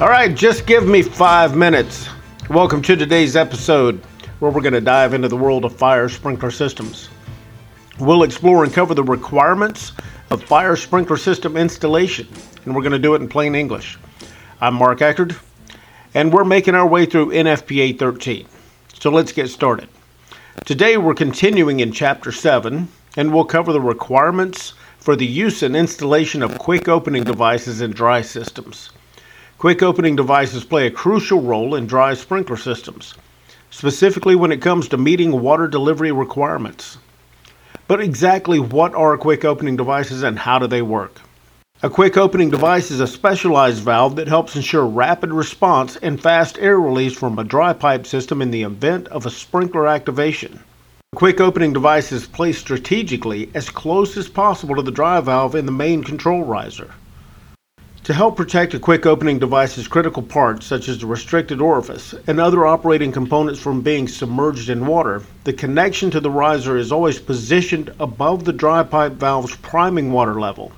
All right, just give me five minutes. Welcome to today's episode where we're going to dive into the world of fire sprinkler systems. We'll explore and cover the requirements of fire sprinkler system installation, and we're going to do it in plain English. I'm Mark Eckerd, and we're making our way through NFPA 13. So let's get started. Today we're continuing in Chapter 7, and we'll cover the requirements for the use and installation of quick opening devices in dry systems. Quick opening devices play a crucial role in dry sprinkler systems, specifically when it comes to meeting water delivery requirements. But exactly what are quick opening devices and how do they work? A quick opening device is a specialized valve that helps ensure rapid response and fast air release from a dry pipe system in the event of a sprinkler activation. A quick opening device is placed strategically as close as possible to the dry valve in the main control riser. To help protect a quick opening device's critical parts, such as the restricted orifice and other operating components from being submerged in water, the connection to the riser is always positioned above the dry pipe valve's priming water level.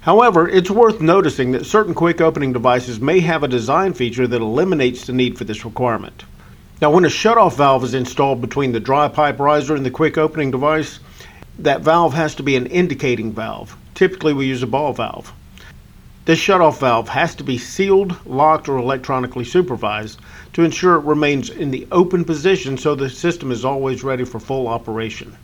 However, it's worth noticing that certain quick opening devices may have a design feature that eliminates the need for this requirement. Now, when a shutoff valve is installed between the dry pipe riser and the quick opening device, that valve has to be an indicating valve. Typically, we use a ball valve. This shutoff valve has to be sealed, locked, or electronically supervised to ensure it remains in the open position so the system is always ready for full operation.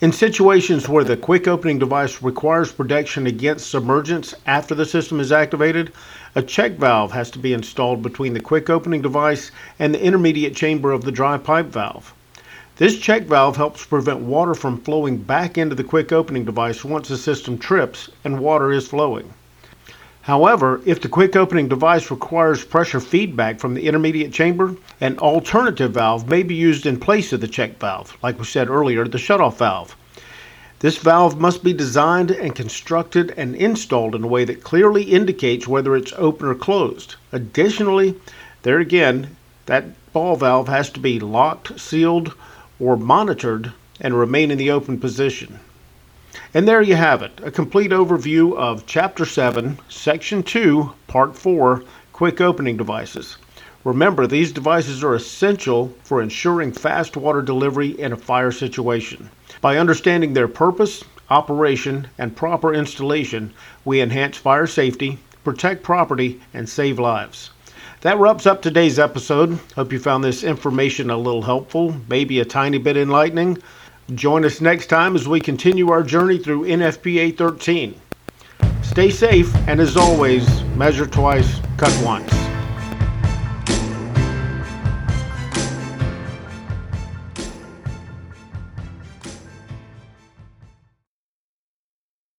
In situations where the quick opening device requires protection against submergence after the system is activated, a check valve has to be installed between the quick opening device and the intermediate chamber of the dry pipe valve. This check valve helps prevent water from flowing back into the quick opening device once the system trips and water is flowing. However, if the quick opening device requires pressure feedback from the intermediate chamber, an alternative valve may be used in place of the check valve, like we said earlier, the shutoff valve. This valve must be designed and constructed and installed in a way that clearly indicates whether it's open or closed. Additionally, there again, that ball valve has to be locked, sealed, or monitored and remain in the open position. And there you have it, a complete overview of Chapter 7, Section 2, Part 4, Quick Opening Devices. Remember, these devices are essential for ensuring fast water delivery in a fire situation. By understanding their purpose, operation, and proper installation, we enhance fire safety, protect property, and save lives. That wraps up today's episode. Hope you found this information a little helpful, maybe a tiny bit enlightening. Join us next time as we continue our journey through NFPA 13. Stay safe, and as always, measure twice, cut once.